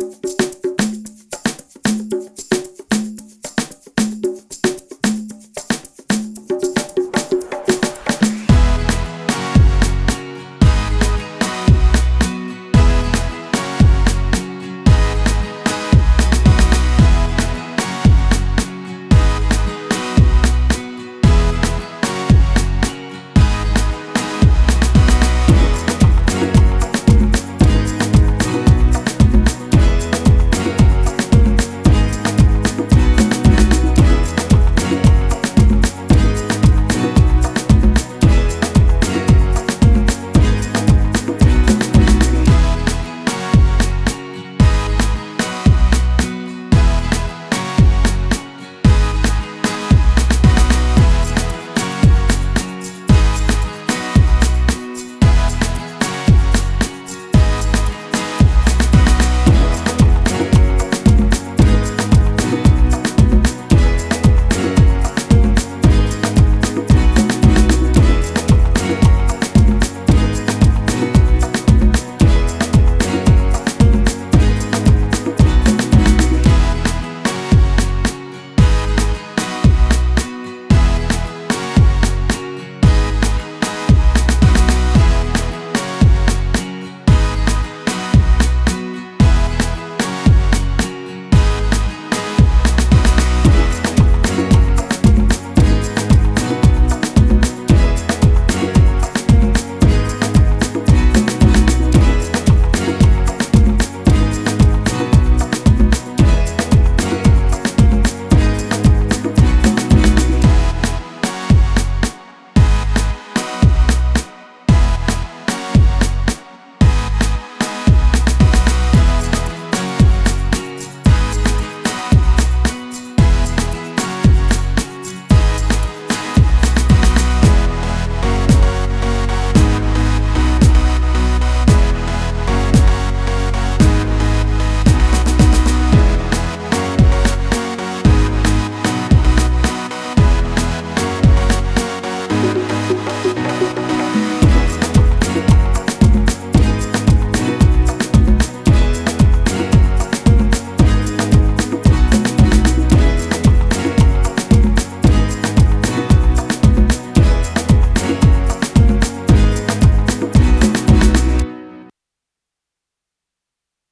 you.